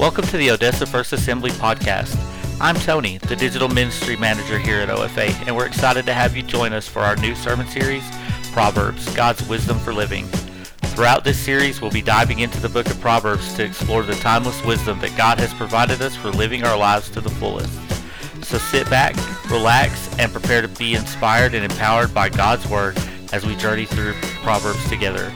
Welcome to the Odessa First Assembly podcast. I'm Tony, the digital ministry manager here at OFA, and we're excited to have you join us for our new sermon series, Proverbs God's Wisdom for Living. Throughout this series, we'll be diving into the book of Proverbs to explore the timeless wisdom that God has provided us for living our lives to the fullest. So sit back, relax, and prepare to be inspired and empowered by God's Word as we journey through Proverbs together.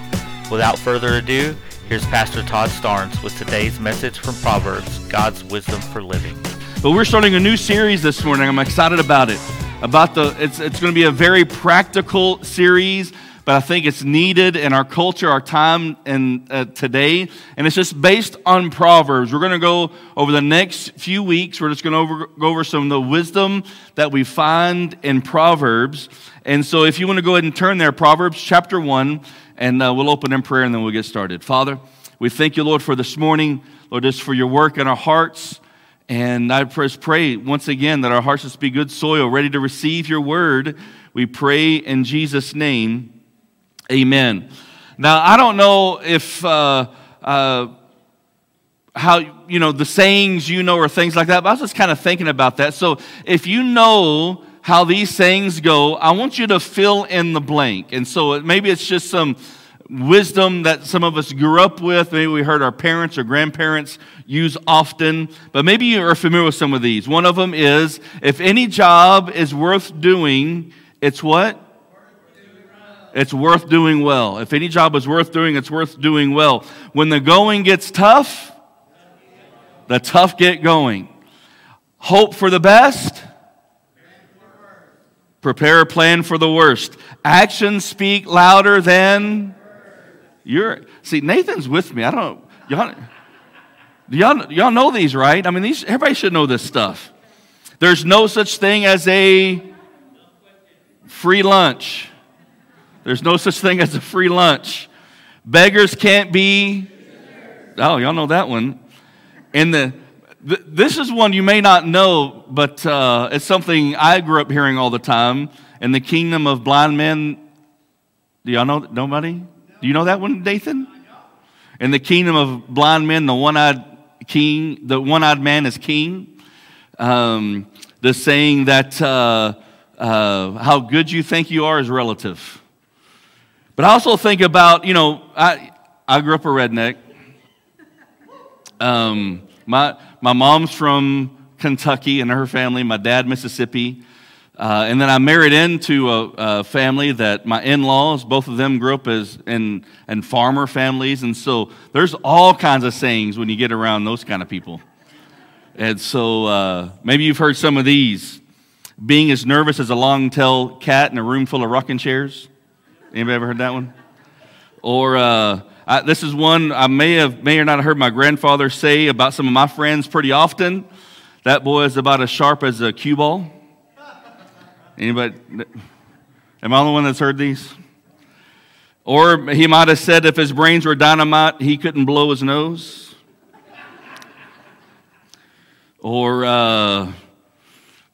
Without further ado, here's Pastor Todd Starnes with today's message from Proverbs God's Wisdom for Living. But we're starting a new series this morning. I'm excited about it. About the it's it's going to be a very practical series, but I think it's needed in our culture, our time, and uh, today. And it's just based on Proverbs. We're going to go over the next few weeks. We're just going to over, go over some of the wisdom that we find in Proverbs. And so, if you want to go ahead and turn there, Proverbs chapter one, and uh, we'll open in prayer, and then we'll get started. Father, we thank you, Lord, for this morning. Lord, just for your work in our hearts. And I just pray once again that our hearts just be good soil, ready to receive your word. We pray in Jesus' name. Amen. Now, I don't know if uh, uh, how, you know, the sayings you know or things like that, but I was just kind of thinking about that. So if you know how these sayings go, I want you to fill in the blank. And so maybe it's just some wisdom that some of us grew up with. Maybe we heard our parents or grandparents use often, but maybe you are familiar with some of these. One of them is if any job is worth doing, it's what? It's worth doing well. If any job is worth doing, it's worth doing well. When the going gets tough, the tough get going. Hope for the best. Prepare a plan for the worst. Actions speak louder than you're see, Nathan's with me. I don't y'all y'all, y'all know these, right? I mean, these everybody should know this stuff. There's no such thing as a free lunch. There's no such thing as a free lunch. Beggars can't be. Oh, y'all know that one. And the th- this is one you may not know, but uh, it's something I grew up hearing all the time. In the kingdom of blind men, do y'all know? Nobody? Do you know that one, Nathan? In the kingdom of blind men, the one-eyed king, the one-eyed man is king. Um, the saying that uh, uh, how good you think you are is relative. But I also think about, you know, I, I grew up a redneck. Um, my, my mom's from Kentucky and her family, my dad, Mississippi. Uh, and then I married into a, a family that my in laws, both of them grew up as in, in farmer families. And so there's all kinds of sayings when you get around those kind of people. And so uh, maybe you've heard some of these. Being as nervous as a long tailed cat in a room full of rocking chairs. Anybody ever heard that one? Or uh, I, this is one I may have may or not have heard my grandfather say about some of my friends pretty often. That boy is about as sharp as a cue ball. Anybody? Am I the one that's heard these? Or he might have said if his brains were dynamite, he couldn't blow his nose. Or uh,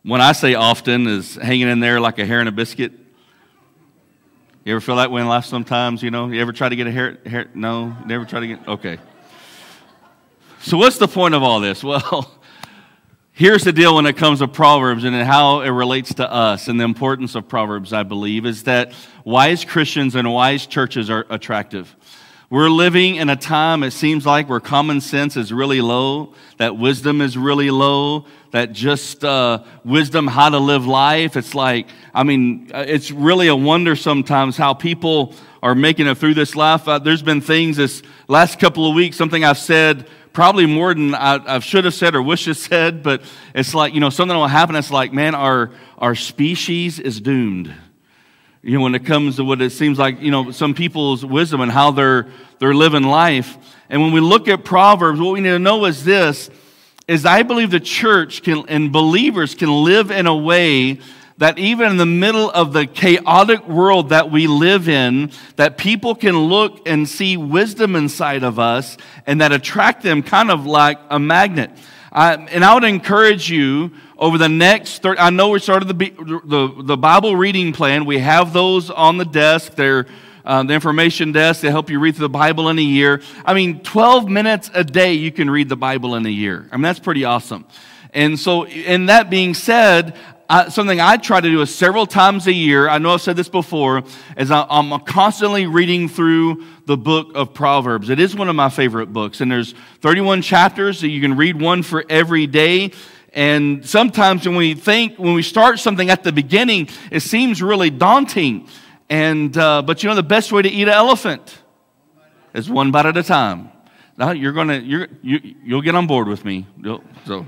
when I say often is hanging in there like a hair in a biscuit. You ever feel that way in life sometimes? You know, you ever try to get a hair? hair no, never try to get. Okay. So what's the point of all this? Well. Here's the deal when it comes to Proverbs and how it relates to us and the importance of Proverbs, I believe, is that wise Christians and wise churches are attractive. We're living in a time, it seems like, where common sense is really low, that wisdom is really low, that just uh, wisdom how to live life. It's like, I mean, it's really a wonder sometimes how people are making it through this life. Uh, there's been things this last couple of weeks, something I've said probably more than I, I, should have said or wish have said, but it's like, you know, something will happen. It's like, man, our, our species is doomed. You know, when it comes to what it seems like, you know, some people's wisdom and how they're, they're living life. And when we look at Proverbs, what we need to know is this, is I believe the church can, and believers can live in a way that even in the middle of the chaotic world that we live in, that people can look and see wisdom inside of us and that attract them kind of like a magnet. And I would encourage you over the next 30, I know we started the, the, the Bible reading plan. We have those on the desk. They're, uh, the information desk. They help you read through the Bible in a year. I mean, 12 minutes a day you can read the Bible in a year. I mean, that's pretty awesome. And so, in that being said, I, something I try to do is several times a year. I know I've said this before, is I, I'm constantly reading through the book of Proverbs. It is one of my favorite books, and there's 31 chapters, so you can read one for every day. And sometimes when we think, when we start something at the beginning, it seems really daunting. And uh, but you know the best way to eat an elephant is one bite at a time. Now you're gonna you're you, you'll get on board with me. So.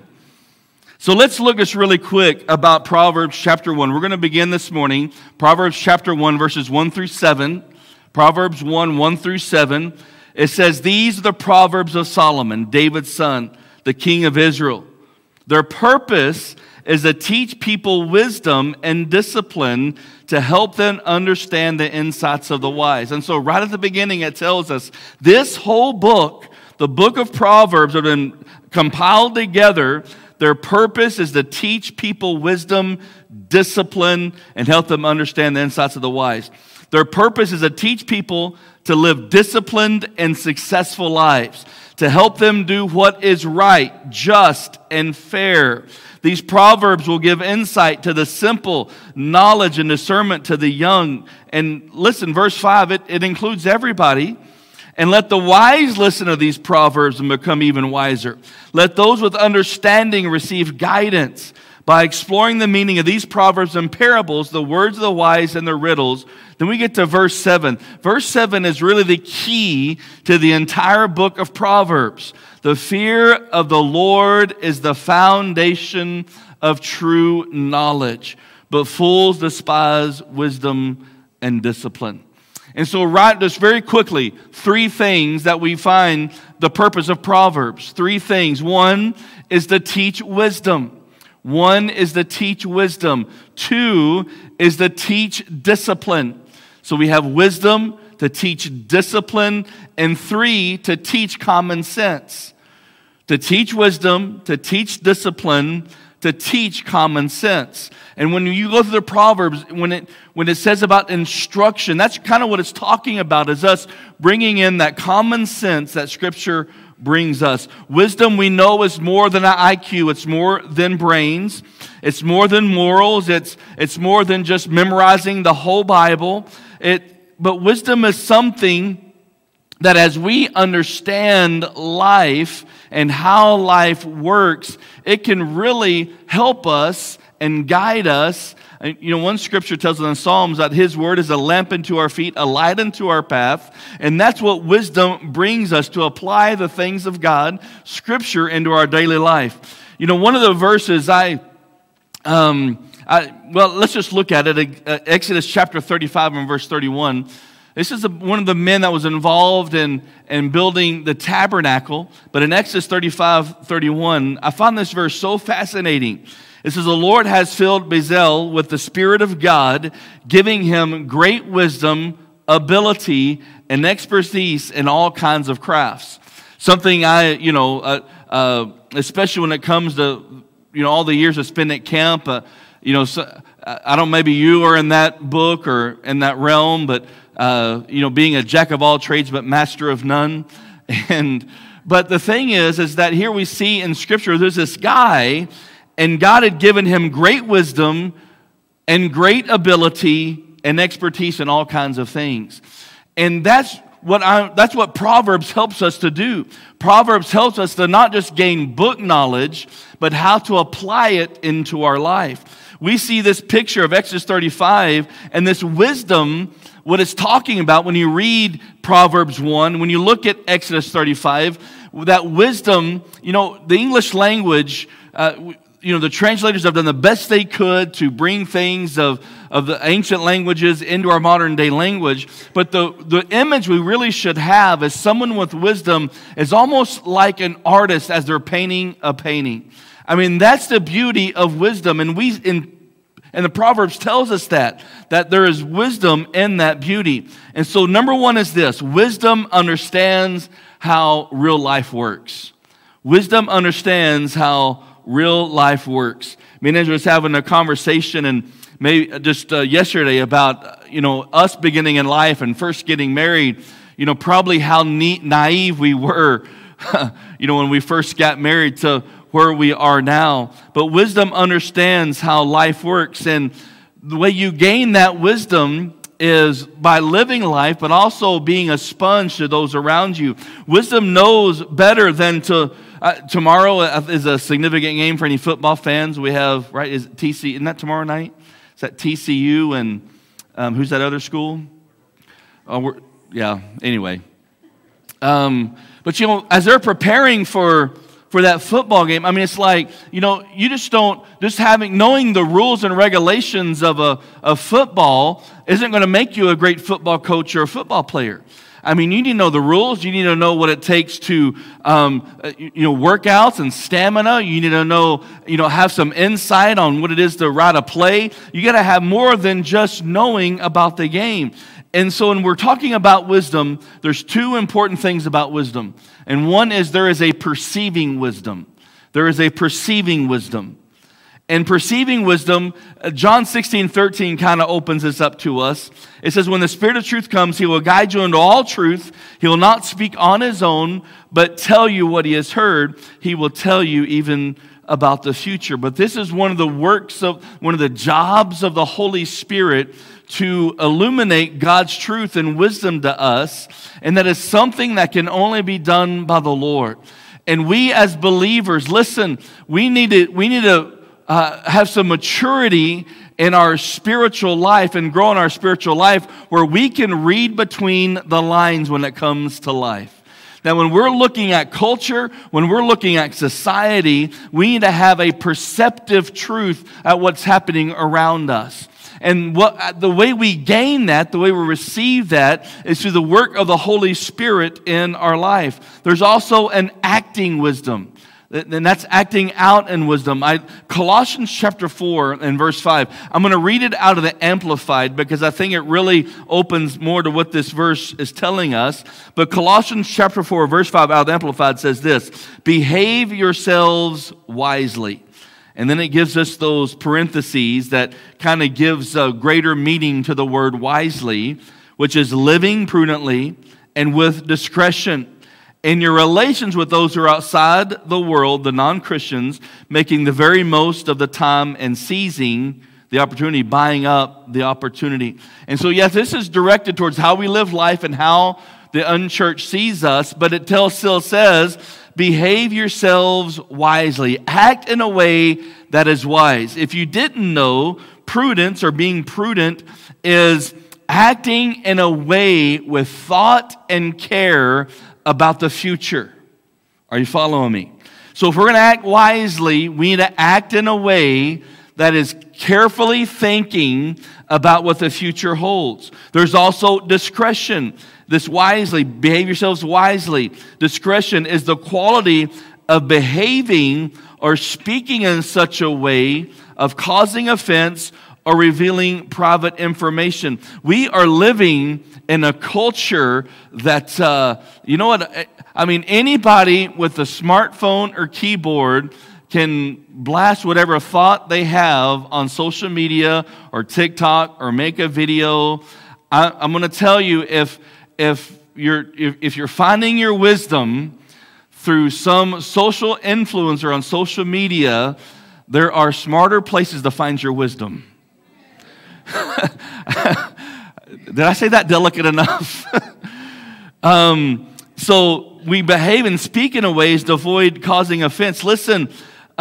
So let's look just really quick about Proverbs chapter 1. We're going to begin this morning, Proverbs chapter 1, verses 1 through 7. Proverbs 1, 1 through 7. It says, These are the Proverbs of Solomon, David's son, the king of Israel. Their purpose is to teach people wisdom and discipline to help them understand the insights of the wise. And so, right at the beginning, it tells us this whole book, the book of Proverbs, have been compiled together their purpose is to teach people wisdom, discipline, and help them understand the insights of the wise. Their purpose is to teach people to live disciplined and successful lives, to help them do what is right, just, and fair. These proverbs will give insight to the simple, knowledge and discernment to the young. And listen, verse 5, it, it includes everybody. And let the wise listen to these proverbs and become even wiser. Let those with understanding receive guidance by exploring the meaning of these proverbs and parables, the words of the wise and the riddles. Then we get to verse 7. Verse 7 is really the key to the entire book of Proverbs. The fear of the Lord is the foundation of true knowledge, but fools despise wisdom and discipline. And so, right, just very quickly, three things that we find the purpose of Proverbs. Three things. One is to teach wisdom. One is to teach wisdom. Two is to teach discipline. So we have wisdom to teach discipline, and three, to teach common sense. To teach wisdom, to teach discipline, to teach common sense. And when you go through the Proverbs, when it, when it says about instruction, that's kind of what it's talking about, is us bringing in that common sense that Scripture brings us. Wisdom, we know, is more than an IQ. It's more than brains. It's more than morals. It's, it's more than just memorizing the whole Bible. It, but wisdom is something that as we understand life and how life works, it can really help us and guide us. You know, one scripture tells us in Psalms that His word is a lamp unto our feet, a light unto our path. And that's what wisdom brings us to apply the things of God, scripture, into our daily life. You know, one of the verses I, um, I well, let's just look at it. Uh, Exodus chapter 35 and verse 31. This is one of the men that was involved in, in building the tabernacle. But in Exodus 35 31, I found this verse so fascinating. It says, The Lord has filled Bezalel with the Spirit of God, giving him great wisdom, ability, and expertise in all kinds of crafts. Something I, you know, uh, uh, especially when it comes to, you know, all the years I spent at camp, uh, you know, so, I don't maybe you are in that book or in that realm, but, uh, you know, being a jack of all trades but master of none. And, but the thing is, is that here we see in Scripture, there's this guy and God had given him great wisdom and great ability and expertise in all kinds of things. And that's what I, that's what Proverbs helps us to do. Proverbs helps us to not just gain book knowledge, but how to apply it into our life. We see this picture of Exodus 35 and this wisdom, what it's talking about when you read Proverbs 1, when you look at Exodus 35, that wisdom, you know, the English language, uh, you know, the translators have done the best they could to bring things of, of the ancient languages into our modern day language. But the, the image we really should have as someone with wisdom is almost like an artist as they're painting a painting. I mean, that's the beauty of wisdom. And we, in, and the Proverbs tells us that, that there is wisdom in that beauty. And so number one is this, wisdom understands how real life works. Wisdom understands how real life works. Me and Andrew was having a conversation, and maybe just uh, yesterday about, you know, us beginning in life and first getting married, you know, probably how neat, naive we were, you know, when we first got married to where we are now. But wisdom understands how life works. And the way you gain that wisdom is by living life, but also being a sponge to those around you. Wisdom knows better than to. Uh, tomorrow is a significant game for any football fans. We have, right, is TC, isn't that tomorrow night? Is that TCU and um, who's that other school? Oh, yeah, anyway. Um, but, you know, as they're preparing for for that football game. I mean, it's like, you know, you just don't, just having, knowing the rules and regulations of a of football isn't going to make you a great football coach or a football player. I mean, you need to know the rules. You need to know what it takes to, um, you know, workouts and stamina. You need to know, you know, have some insight on what it is to write a play. You got to have more than just knowing about the game. And so, when we're talking about wisdom, there's two important things about wisdom. And one is there is a perceiving wisdom. There is a perceiving wisdom. And perceiving wisdom, uh, John 16, 13 kind of opens this up to us. It says, When the Spirit of truth comes, he will guide you into all truth. He will not speak on his own, but tell you what he has heard. He will tell you even about the future. But this is one of the works of, one of the jobs of the Holy Spirit to illuminate God's truth and wisdom to us, and that is something that can only be done by the Lord. And we as believers, listen, we need to, we need to uh, have some maturity in our spiritual life and grow in our spiritual life where we can read between the lines when it comes to life. That when we're looking at culture, when we're looking at society, we need to have a perceptive truth at what's happening around us. And what, uh, the way we gain that, the way we receive that, is through the work of the Holy Spirit in our life. There's also an acting wisdom. And that's acting out in wisdom. I, Colossians chapter 4 and verse 5. I'm going to read it out of the Amplified because I think it really opens more to what this verse is telling us. But Colossians chapter 4, verse 5 out of the Amplified says this Behave yourselves wisely and then it gives us those parentheses that kind of gives a greater meaning to the word wisely, which is living prudently and with discretion in your relations with those who are outside the world, the non Christians, making the very most of the time and seizing the opportunity, buying up the opportunity. And so, yes, this is directed towards how we live life and how the unchurched sees us, but it still says, behave yourselves wisely. Act in a way that is wise. If you didn't know, prudence or being prudent is acting in a way with thought and care about the future. Are you following me? So, if we're going to act wisely, we need to act in a way that is carefully thinking about what the future holds. There's also discretion this wisely, behave yourselves wisely. Discretion is the quality of behaving or speaking in such a way of causing offense or revealing private information. We are living in a culture that, uh, you know what? I mean, anybody with a smartphone or keyboard can blast whatever thought they have on social media or TikTok or make a video. I, am going to tell you if if you're, if, if you're finding your wisdom through some social influencer on social media, there are smarter places to find your wisdom. Did I say that delicate enough? um, so we behave and speak in a ways to avoid causing offense. Listen,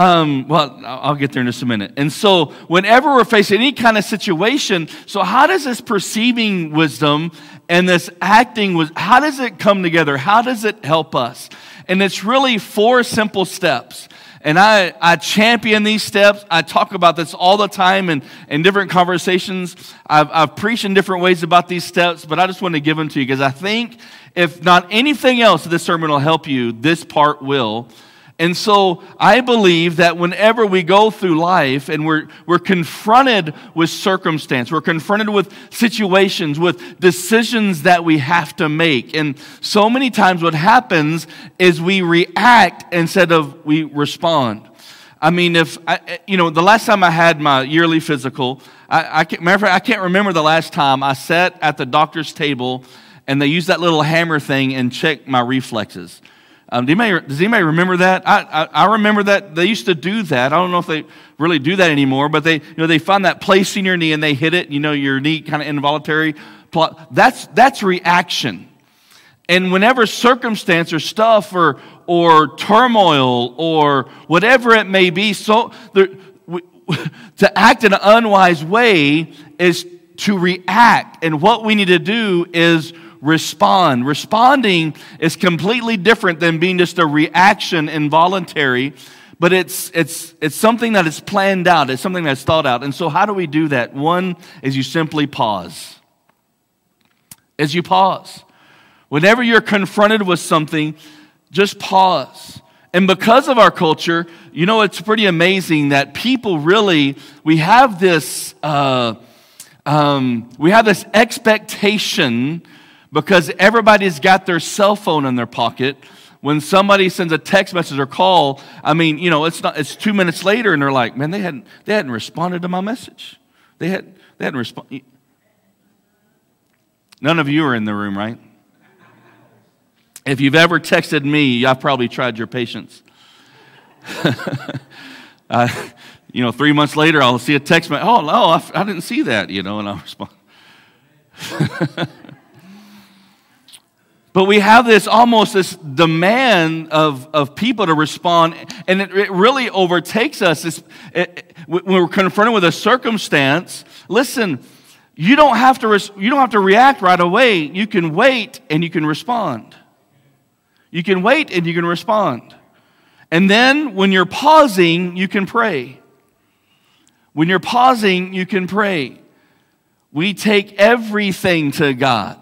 um, well, I'll get there in just a minute. And so, whenever we're facing any kind of situation, so how does this perceiving wisdom and this acting was how does it come together? How does it help us? And it's really four simple steps. And I, I champion these steps. I talk about this all the time in, in different conversations. I've, I've preached in different ways about these steps, but I just want to give them to you because I think if not anything else, this sermon will help you. This part will. And so I believe that whenever we go through life and we're, we're confronted with circumstance, we're confronted with situations, with decisions that we have to make. And so many times what happens is we react instead of we respond. I mean, if I, you know, the last time I had my yearly physical, I, I can't, matter of fact, I can't remember the last time I sat at the doctor's table and they used that little hammer thing and checked my reflexes. Um, do does anybody remember that? I, I, I, remember that they used to do that. I don't know if they really do that anymore, but they, you know, they find that place in your knee and they hit it. You know, your knee kind of involuntary. That's, that's reaction. And whenever circumstance or stuff or, or turmoil or whatever it may be, so there, to act in an unwise way is to react. And what we need to do is respond. Responding is completely different than being just a reaction involuntary, but it's, it's, it's something that is planned out, it's something that's thought out. And so, how do we do that? One is you simply pause. As you pause. Whenever you're confronted with something, just pause. And because of our culture, you know, it's pretty amazing that people really, we have this, uh, um, we have this expectation because everybody's got their cell phone in their pocket. When somebody sends a text message or call, I mean, you know, it's not, it's two minutes later and they're like, man, they hadn't, they hadn't responded to my message. They, had, they hadn't responded. None of you are in the room, right? If you've ever texted me, I've probably tried your patience. uh, you know, three months later, I'll see a text. Message. Oh, no, I, I didn't see that, you know, and I'll respond. but we have this almost this demand of, of people to respond, and it, it really overtakes us. It, it, when we're confronted with a circumstance, listen, you don't, have to res, you don't have to react right away. You can wait and you can respond. You can wait and you can respond. And then when you're pausing, you can pray. When you're pausing, you can pray. We take everything to God.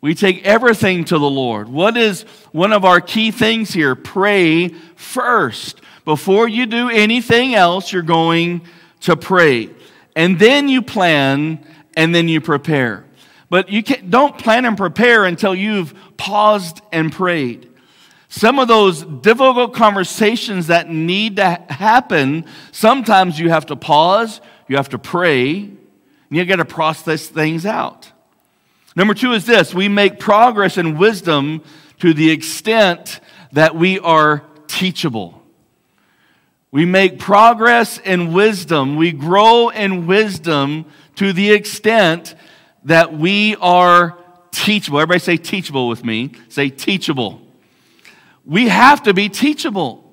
We take everything to the Lord. What is one of our key things here? Pray first. Before you do anything else, you're going to pray. And then you plan and then you prepare. But you can't, don't plan and prepare until you've paused and prayed. Some of those difficult conversations that need to happen, sometimes you have to pause, you have to pray, and you got to process things out. Number two is this we make progress in wisdom to the extent that we are teachable. We make progress in wisdom, we grow in wisdom to the extent that we are teachable. Everybody say teachable with me. Say teachable. We have to be teachable.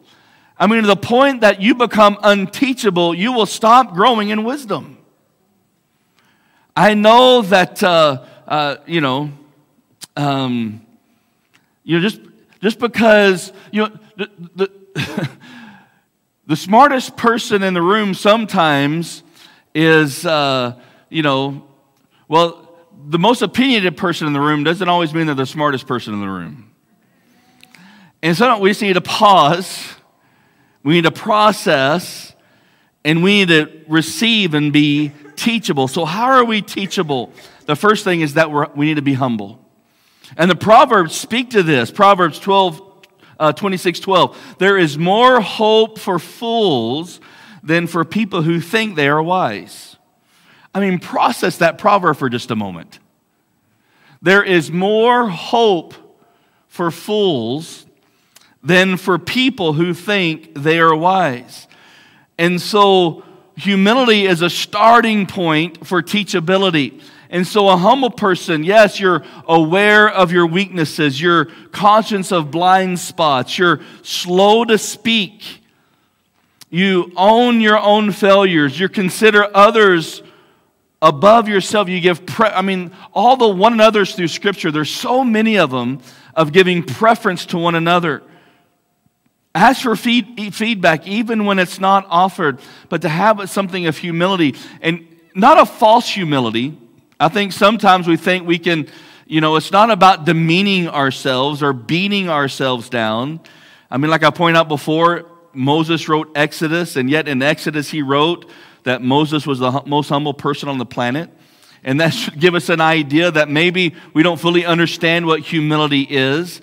I mean, to the point that you become unteachable, you will stop growing in wisdom. I know that, uh, uh, you know, um, you know, just, just because, you know, the, the, the smartest person in the room sometimes is, uh, you know, well, the most opinionated person in the room doesn't always mean they're the smartest person in the room. And so we just need to pause, we need to process, and we need to receive and be teachable. So, how are we teachable? The first thing is that we need to be humble. And the Proverbs speak to this. Proverbs 12, uh, 26, 12. There is more hope for fools than for people who think they are wise. I mean, process that proverb for just a moment. There is more hope for fools than for people who think they are wise. And so, humility is a starting point for teachability. And so, a humble person, yes, you're aware of your weaknesses, you're conscious of blind spots, you're slow to speak, you own your own failures, you consider others above yourself. You give, pre- I mean, all the one another's through Scripture, there's so many of them of giving preference to one another. Ask for feed, feedback, even when it's not offered, but to have something of humility and not a false humility. I think sometimes we think we can, you know, it's not about demeaning ourselves or beating ourselves down. I mean, like I pointed out before, Moses wrote Exodus, and yet in Exodus he wrote that Moses was the most humble person on the planet. And that should give us an idea that maybe we don't fully understand what humility is.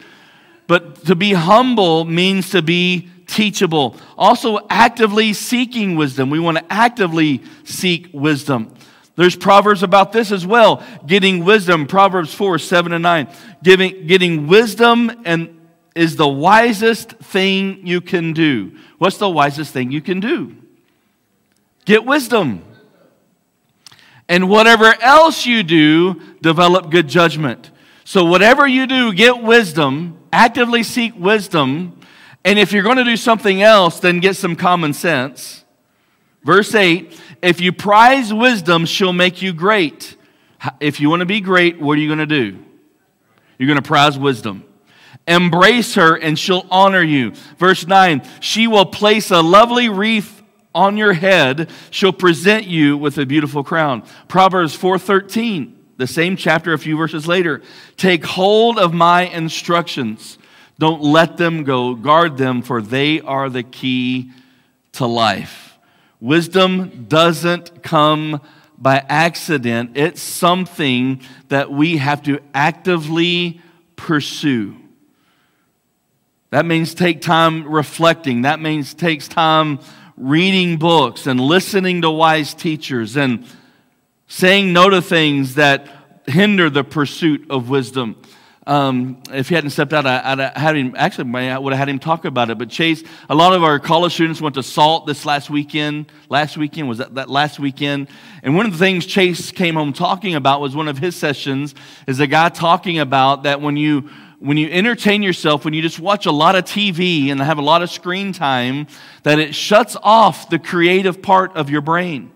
But to be humble means to be teachable. Also, actively seeking wisdom. We want to actively seek wisdom. There's Proverbs about this as well. Getting wisdom, Proverbs 4, 7 and 9. Giving, getting wisdom and is the wisest thing you can do. What's the wisest thing you can do? Get wisdom. And whatever else you do, develop good judgment. So, whatever you do, get wisdom, actively seek wisdom. And if you're going to do something else, then get some common sense. Verse 8 If you prize wisdom, she'll make you great. If you want to be great, what are you going to do? You're going to prize wisdom. Embrace her, and she'll honor you. Verse 9 She will place a lovely wreath on your head she'll present you with a beautiful crown proverbs 4.13 the same chapter a few verses later take hold of my instructions don't let them go guard them for they are the key to life wisdom doesn't come by accident. It's something that we have to actively pursue. That means take time reflecting. That means takes time reading books and listening to wise teachers and saying no to things that hinder the pursuit of wisdom. Um, if he hadn't stepped out, I, would had him, actually, I would have had him talk about it. But Chase, a lot of our college students went to SALT this last weekend. Last weekend, was that, that last weekend? And one of the things Chase came home talking about was one of his sessions is a guy talking about that when you when you entertain yourself, when you just watch a lot of TV and have a lot of screen time, that it shuts off the creative part of your brain.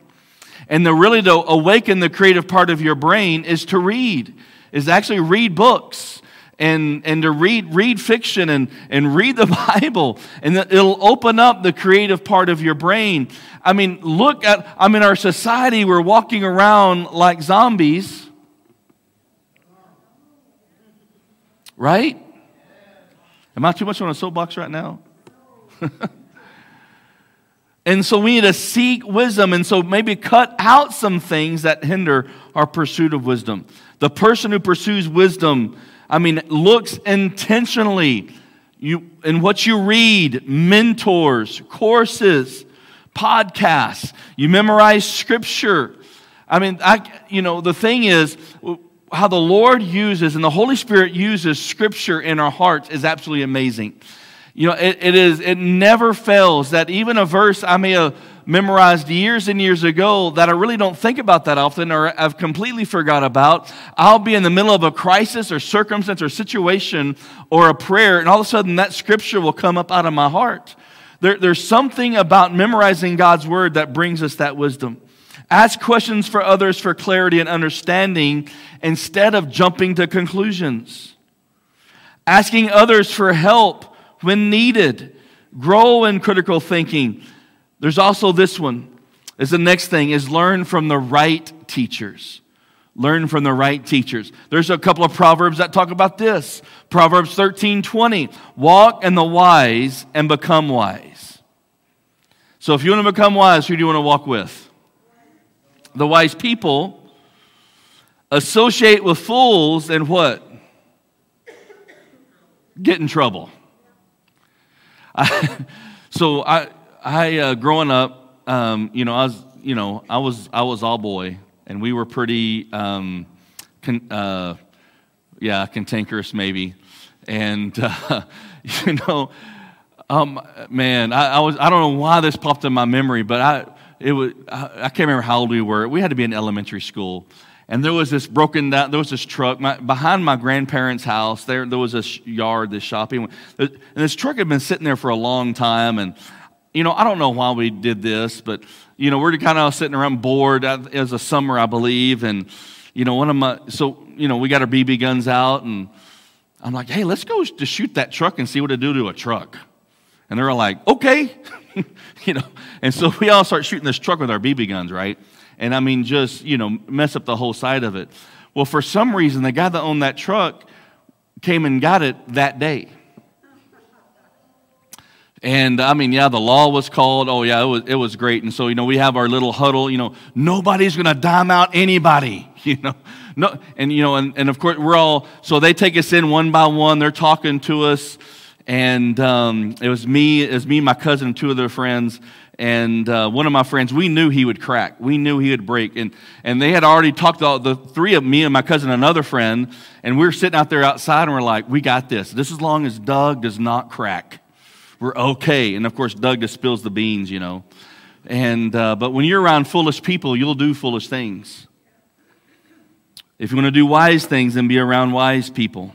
And the really to awaken the creative part of your brain is to read, is actually read books and, and to read, read fiction and, and read the Bible. And it'll open up the creative part of your brain. I mean, look at, I mean, our society, we're walking around like zombies Right? Am I too much on a soapbox right now? and so we need to seek wisdom. And so maybe cut out some things that hinder our pursuit of wisdom. The person who pursues wisdom, I mean, looks intentionally you, in what you read, mentors, courses, podcasts, you memorize scripture. I mean, I, you know, the thing is, how the Lord uses and the Holy Spirit uses Scripture in our hearts is absolutely amazing. You know, it, it is, it never fails that even a verse I may have memorized years and years ago that I really don't think about that often or I've completely forgot about. I'll be in the middle of a crisis or circumstance or situation or a prayer, and all of a sudden that scripture will come up out of my heart. There, there's something about memorizing God's word that brings us that wisdom. Ask questions for others for clarity and understanding instead of jumping to conclusions. Asking others for help when needed. Grow in critical thinking. There's also this one. Is the next thing is learn from the right teachers. Learn from the right teachers. There's a couple of proverbs that talk about this. Proverbs 13, 20. Walk in the wise and become wise. So if you want to become wise, who do you want to walk with? the wise people associate with fools and what? Get in trouble. I, so I, I uh, growing up, um, you know, I was, you know, I was, I was all boy, and we were pretty, um, con, uh, yeah, cantankerous maybe, and uh, you know, um, man, I, I was, I don't know why this popped in my memory, but I, it was, I can't remember how old we were. We had to be in elementary school. And there was this broken down, there was this truck my, behind my grandparents' house. There, there was this yard, this shopping. And this truck had been sitting there for a long time. And, you know, I don't know why we did this, but, you know, we're kind of sitting around bored. Was a summer, I believe. And, you know, one of my, so, you know, we got our BB guns out. And I'm like, hey, let's go to shoot that truck and see what it do to a truck. And they're like, okay. you know, and so we all start shooting this truck with our BB guns, right? And I mean, just, you know, mess up the whole side of it. Well, for some reason, the guy that owned that truck came and got it that day. And I mean, yeah, the law was called. Oh, yeah, it was, it was great. And so, you know, we have our little huddle, you know, nobody's going to dime out anybody, you know. No, and, you know, and, and of course, we're all, so they take us in one by one. They're talking to us and um, it was me, it was me, my cousin, and two their friends. And uh, one of my friends, we knew he would crack. We knew he would break. And, and they had already talked to all, the three of me and my cousin, another friend. And we were sitting out there outside and we're like, we got this. This as long as Doug does not crack. We're okay. And of course, Doug just spills the beans, you know. And, uh, but when you're around foolish people, you'll do foolish things. If you want to do wise things, then be around wise people.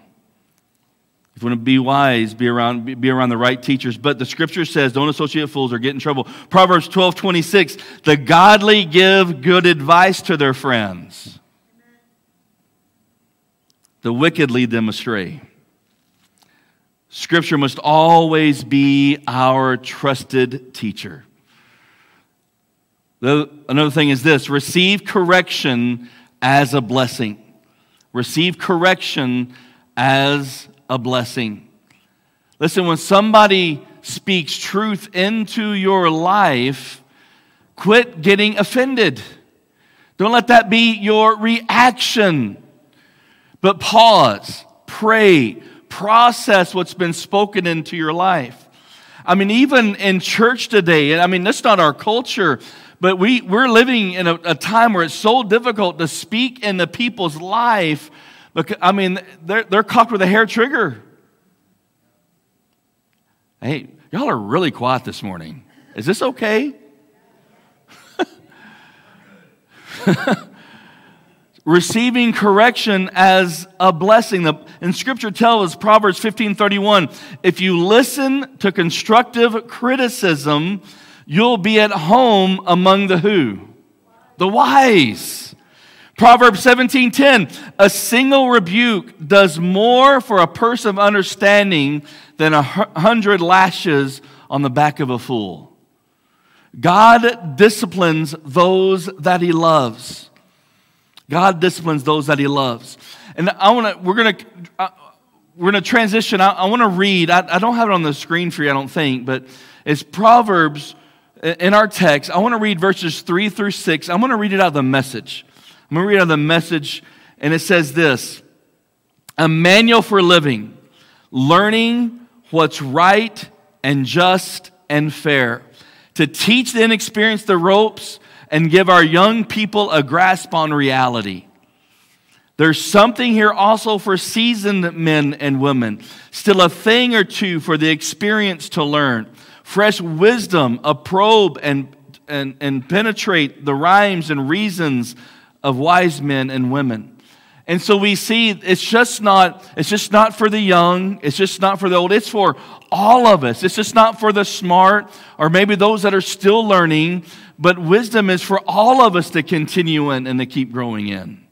If you want to be wise, be around, be around the right teachers. But the scripture says, don't associate fools or get in trouble. Proverbs 12 26, the godly give good advice to their friends, the wicked lead them astray. Scripture must always be our trusted teacher. The, another thing is this receive correction as a blessing. Receive correction as a blessing. Listen, when somebody speaks truth into your life, quit getting offended. Don't let that be your reaction. But pause, pray, process what's been spoken into your life. I mean, even in church today, I mean, that's not our culture, but we, we're living in a, a time where it's so difficult to speak into people's life because, I mean, they're, they're cocked with a hair trigger. Hey, y'all are really quiet this morning. Is this okay? Receiving correction as a blessing. The, and scripture tells us, Proverbs 15 31, if you listen to constructive criticism, you'll be at home among the who? The wise. Proverbs 17:10, a single rebuke does more for a person of understanding than a hundred lashes on the back of a fool. God disciplines those that he loves. God disciplines those that he loves. And I want to, we're going to, uh, we're going to transition. I, I want to read, I, I don't have it on the screen for you, I don't think, but it's Proverbs in our text. I want to read verses three through six. I'm going to read it out of the message. I'm going to read out the message, and it says this A manual for living, learning what's right and just and fair, to teach the inexperienced the ropes and give our young people a grasp on reality. There's something here also for seasoned men and women, still a thing or two for the experienced to learn. Fresh wisdom, a probe and, and, and penetrate the rhymes and reasons of wise men and women. And so we see it's just not it's just not for the young, it's just not for the old, it's for all of us. It's just not for the smart or maybe those that are still learning, but wisdom is for all of us to continue in and to keep growing in.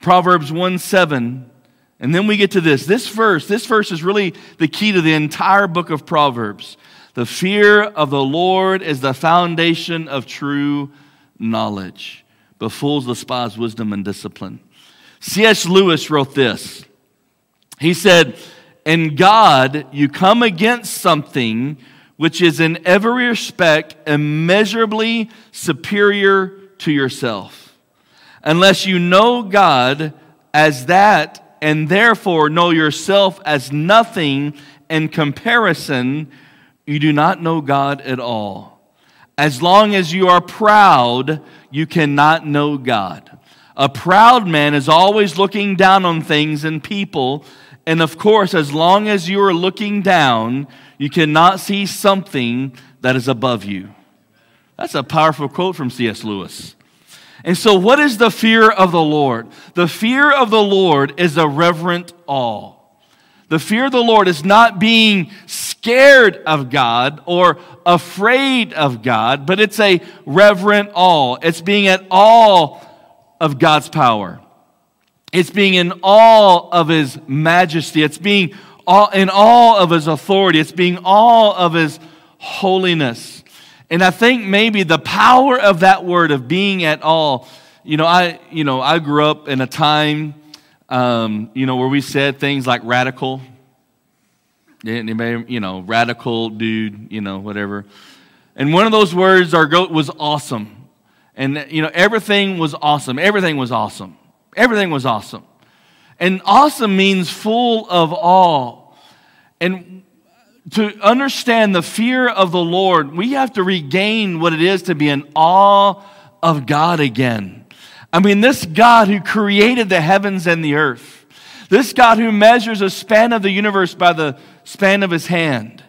Proverbs 1 7. And then we get to this. This verse, this verse is really the key to the entire book of Proverbs. The fear of the Lord is the foundation of true knowledge but fools despise wisdom and discipline. C.S. Lewis wrote this. He said, In God, you come against something which is in every respect immeasurably superior to yourself. Unless you know God as that and therefore know yourself as nothing in comparison, you do not know God at all. As long as you are proud, you cannot know God. A proud man is always looking down on things and people. And of course, as long as you are looking down, you cannot see something that is above you. That's a powerful quote from C.S. Lewis. And so, what is the fear of the Lord? The fear of the Lord is a reverent awe. The fear of the Lord is not being scared of God or afraid of God, but it's a reverent awe. It's being at awe of God's power. It's being in awe of His majesty. It's being in awe of His authority. It's being awe of His holiness. And I think maybe the power of that word of being at awe, you know, I, you know, I grew up in a time um, you know, where we said things like radical. Anybody, you know, radical dude, you know, whatever. And one of those words our goat was awesome. And, you know, everything was awesome. Everything was awesome. Everything was awesome. And awesome means full of awe. And to understand the fear of the Lord, we have to regain what it is to be in awe of God again. I mean, this God who created the heavens and the earth, this God who measures a span of the universe by the span of his hand,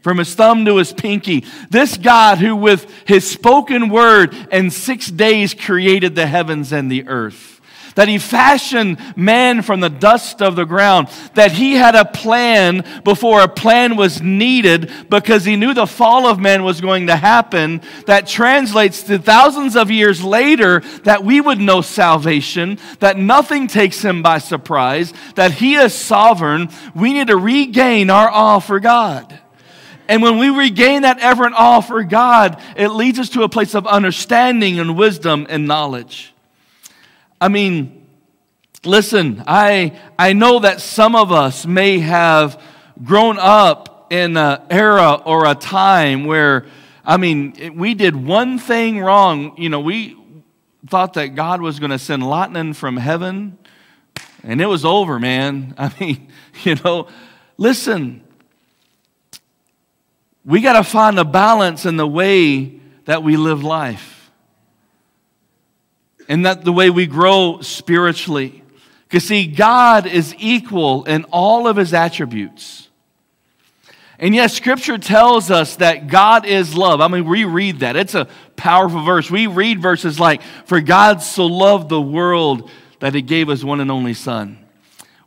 from his thumb to his pinky, this God who, with his spoken word, in six days created the heavens and the earth that he fashioned man from the dust of the ground, that he had a plan before a plan was needed because he knew the fall of man was going to happen. That translates to thousands of years later that we would know salvation, that nothing takes him by surprise, that he is sovereign. We need to regain our awe for God. And when we regain that ever and all for God, it leads us to a place of understanding and wisdom and knowledge. I mean, listen, I, I know that some of us may have grown up in an era or a time where, I mean, we did one thing wrong. You know, we thought that God was going to send lightning from heaven, and it was over, man. I mean, you know, listen, we got to find a balance in the way that we live life and that the way we grow spiritually. Because, see, God is equal in all of his attributes. And yes, scripture tells us that God is love. I mean, we read that. It's a powerful verse. We read verses like, For God so loved the world that he gave his one and only Son.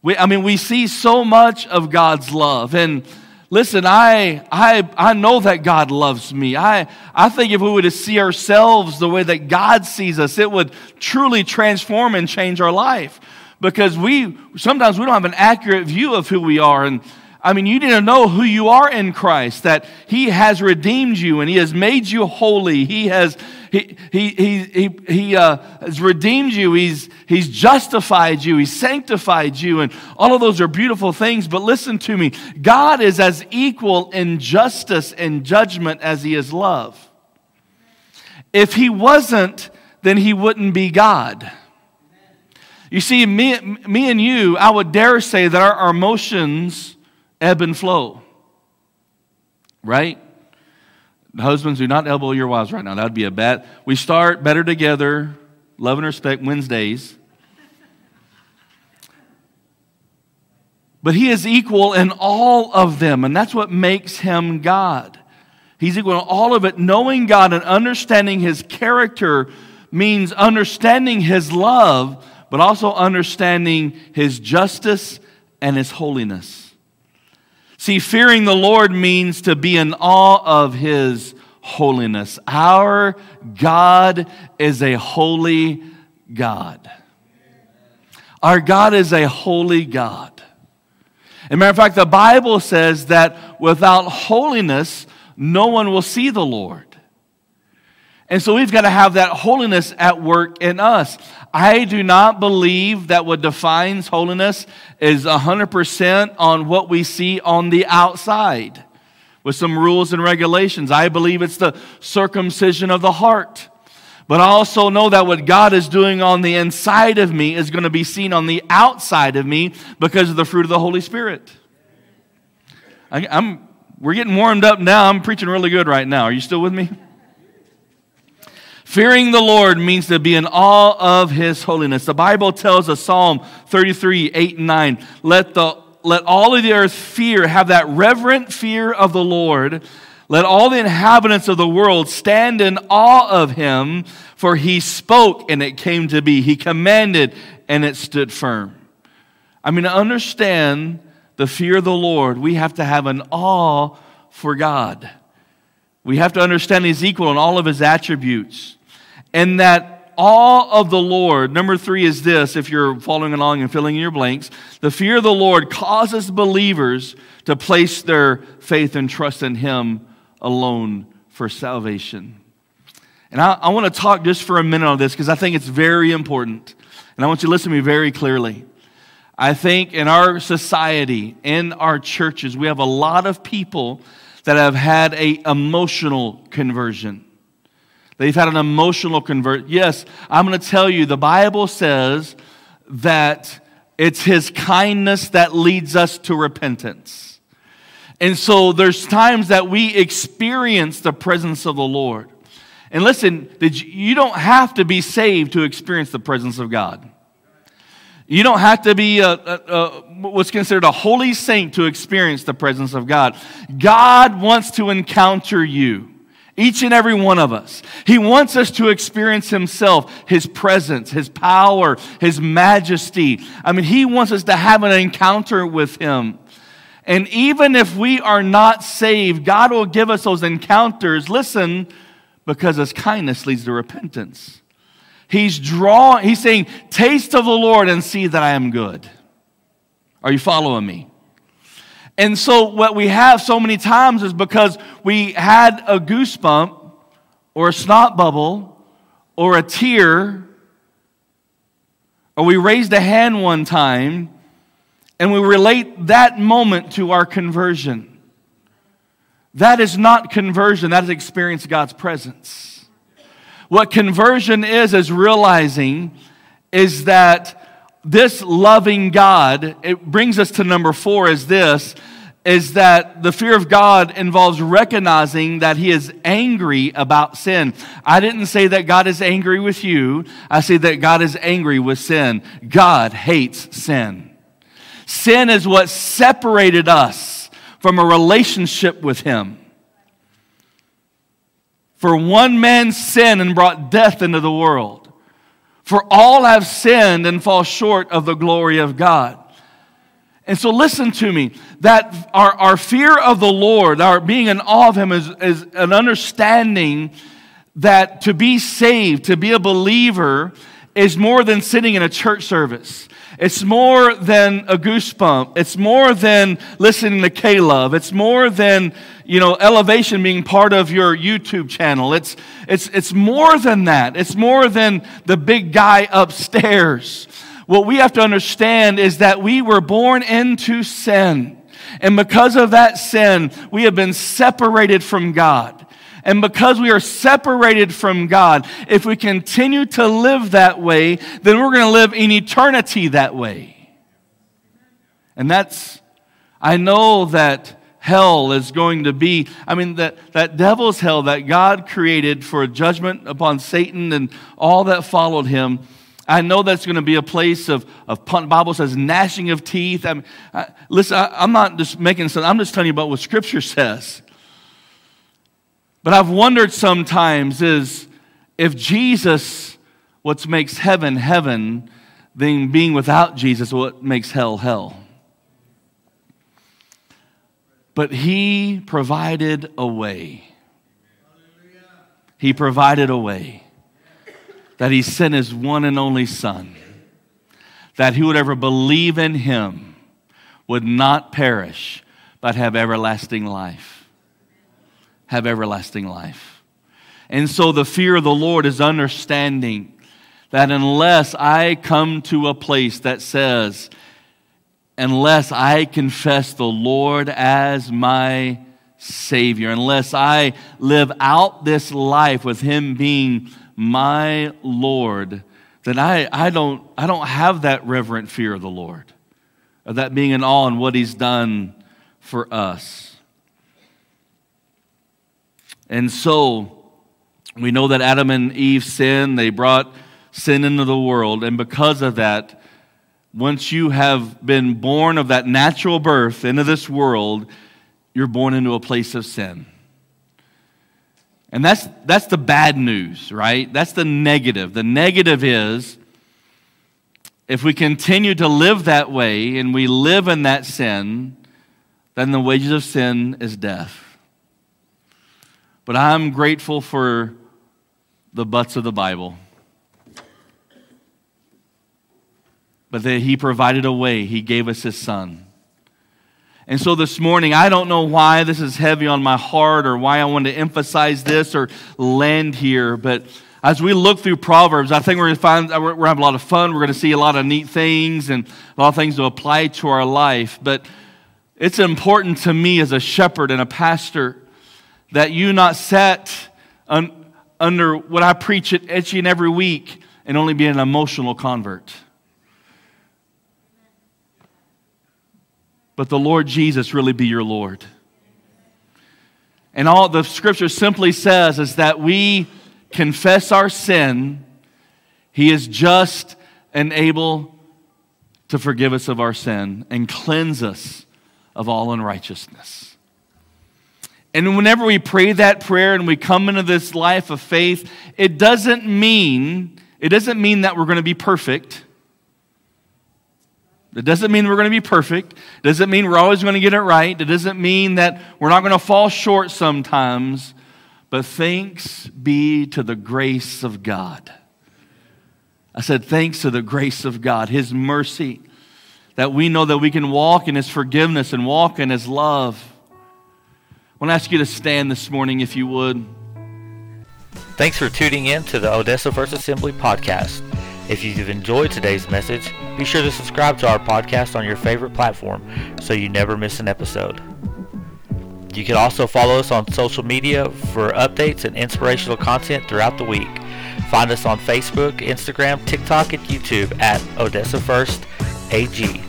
We, I mean, we see so much of God's love. And Listen, I, I, I know that God loves me. I, I think if we were to see ourselves the way that God sees us, it would truly transform and change our life. Because we sometimes we don't have an accurate view of who we are. And I mean, you need to know who you are in Christ, that He has redeemed you and He has made you holy. He has, he, he, he, he, he uh, has redeemed you. He's, he's justified you. He's sanctified you. And all of those are beautiful things. But listen to me God is as equal in justice and judgment as He is love. If He wasn't, then He wouldn't be God. You see, me, me and you, I would dare say that our, our emotions ebb and flow. Right? Husbands, do not elbow your wives right now. That would be a bad. We start better together, love and respect Wednesdays. But he is equal in all of them, and that's what makes him God. He's equal in all of it. Knowing God and understanding his character means understanding his love, but also understanding his justice and his holiness. See, fearing the Lord means to be in awe of his holiness. Our God is a holy God. Our God is a holy God. As a matter of fact, the Bible says that without holiness, no one will see the Lord. And so we've got to have that holiness at work in us. I do not believe that what defines holiness is 100% on what we see on the outside with some rules and regulations. I believe it's the circumcision of the heart. But I also know that what God is doing on the inside of me is going to be seen on the outside of me because of the fruit of the Holy Spirit. I, am we're getting warmed up now. I'm preaching really good right now. Are you still with me? Fearing the Lord means to be in awe of his holiness. The Bible tells us, Psalm 33, 8 and 9, let, the, let all of the earth fear, have that reverent fear of the Lord. Let all the inhabitants of the world stand in awe of him, for he spoke and it came to be. He commanded and it stood firm. I mean, to understand the fear of the Lord, we have to have an awe for God. We have to understand he's equal in all of his attributes and that awe of the Lord, number three is this, if you're following along and filling in your blanks, the fear of the Lord causes believers to place their faith and trust in Him alone for salvation. And I, I want to talk just for a minute on this because I think it's very important. And I want you to listen to me very clearly. I think in our society, in our churches, we have a lot of people that have had a emotional conversion. They've had an emotional convert. Yes, I'm going to tell you, the Bible says that it's his kindness that leads us to repentance. And so there's times that we experience the presence of the Lord. And listen, you don't have to be saved to experience the presence of God. You don't have to be a, a, a, what's considered a holy saint to experience the presence of God. God wants to encounter you, each and every one of us. He wants us to experience Himself, His presence, His power, His majesty. I mean, He wants us to have an encounter with Him. And even if we are not saved, God will give us those encounters. Listen, because His kindness leads to repentance. He's drawing, he's saying, Taste of the Lord and see that I am good. Are you following me? And so, what we have so many times is because we had a goosebump or a snot bubble or a tear, or we raised a hand one time, and we relate that moment to our conversion. That is not conversion, that is experience God's presence. What conversion is, is realizing is that this loving God, it brings us to number four, is this, is that the fear of God involves recognizing that He is angry about sin. I didn't say that God is angry with you, I say that God is angry with sin. God hates sin. Sin is what separated us from a relationship with Him. For one man's sin and brought death into the world. For all have sinned and fall short of the glory of God. And so listen to me that our, our fear of the Lord, our being in awe of Him, is, is an understanding that to be saved, to be a believer, is more than sitting in a church service. It's more than a goosebump. It's more than listening to K-Love. It's more than, you know, elevation being part of your YouTube channel. It's, it's, it's more than that. It's more than the big guy upstairs. What we have to understand is that we were born into sin. And because of that sin, we have been separated from God. And because we are separated from God, if we continue to live that way, then we're going to live in eternity that way. And that's, I know that hell is going to be, I mean, that, that devil's hell that God created for judgment upon Satan and all that followed him. I know that's going to be a place of, of Bible says gnashing of teeth. I mean, I, listen, I, I'm not just making sense. I'm just telling you about what Scripture says. But I've wondered sometimes is if Jesus, what makes heaven heaven, then being without Jesus, what makes hell hell. But he provided a way. He provided a way that he sent his one and only Son, that who would ever believe in him would not perish, but have everlasting life have everlasting life. And so the fear of the Lord is understanding that unless I come to a place that says, unless I confess the Lord as my Savior, unless I live out this life with Him being my Lord, then I, I, don't, I don't have that reverent fear of the Lord, of that being in awe in what He's done for us. And so we know that Adam and Eve sinned, they brought sin into the world. And because of that, once you have been born of that natural birth into this world, you're born into a place of sin. And that's, that's the bad news, right? That's the negative. The negative is if we continue to live that way and we live in that sin, then the wages of sin is death. But I'm grateful for the butts of the Bible. But that He provided a way, He gave us His Son. And so this morning, I don't know why this is heavy on my heart or why I want to emphasize this or land here, but as we look through Proverbs, I think we're going to find we're have a lot of fun. We're going to see a lot of neat things and a lot of things to apply to our life. But it's important to me as a shepherd and a pastor that you not set un, under what I preach it each and every week and only be an emotional convert. But the Lord Jesus really be your Lord. And all the scripture simply says is that we confess our sin, He is just and able to forgive us of our sin and cleanse us of all unrighteousness. And whenever we pray that prayer and we come into this life of faith, it doesn't mean it doesn't mean that we're going to be perfect. It doesn't mean we're going to be perfect. It doesn't mean we're always going to get it right. It doesn't mean that we're not going to fall short sometimes. But thanks be to the grace of God. I said, thanks to the grace of God, His mercy, that we know that we can walk in His forgiveness and walk in His love. I want to ask you to stand this morning, if you would. Thanks for tuning in to the Odessa First Assembly podcast. If you've enjoyed today's message, be sure to subscribe to our podcast on your favorite platform so you never miss an episode. You can also follow us on social media for updates and inspirational content throughout the week. Find us on Facebook, Instagram, TikTok, and YouTube at Odessa First AG.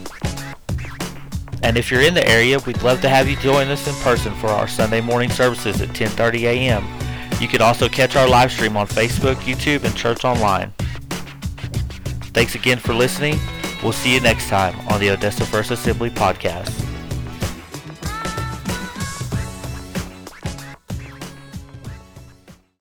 And if you're in the area, we'd love to have you join us in person for our Sunday morning services at 10:30 a.m. You can also catch our live stream on Facebook, YouTube, and Church Online. Thanks again for listening. We'll see you next time on the Odessa First Assembly podcast.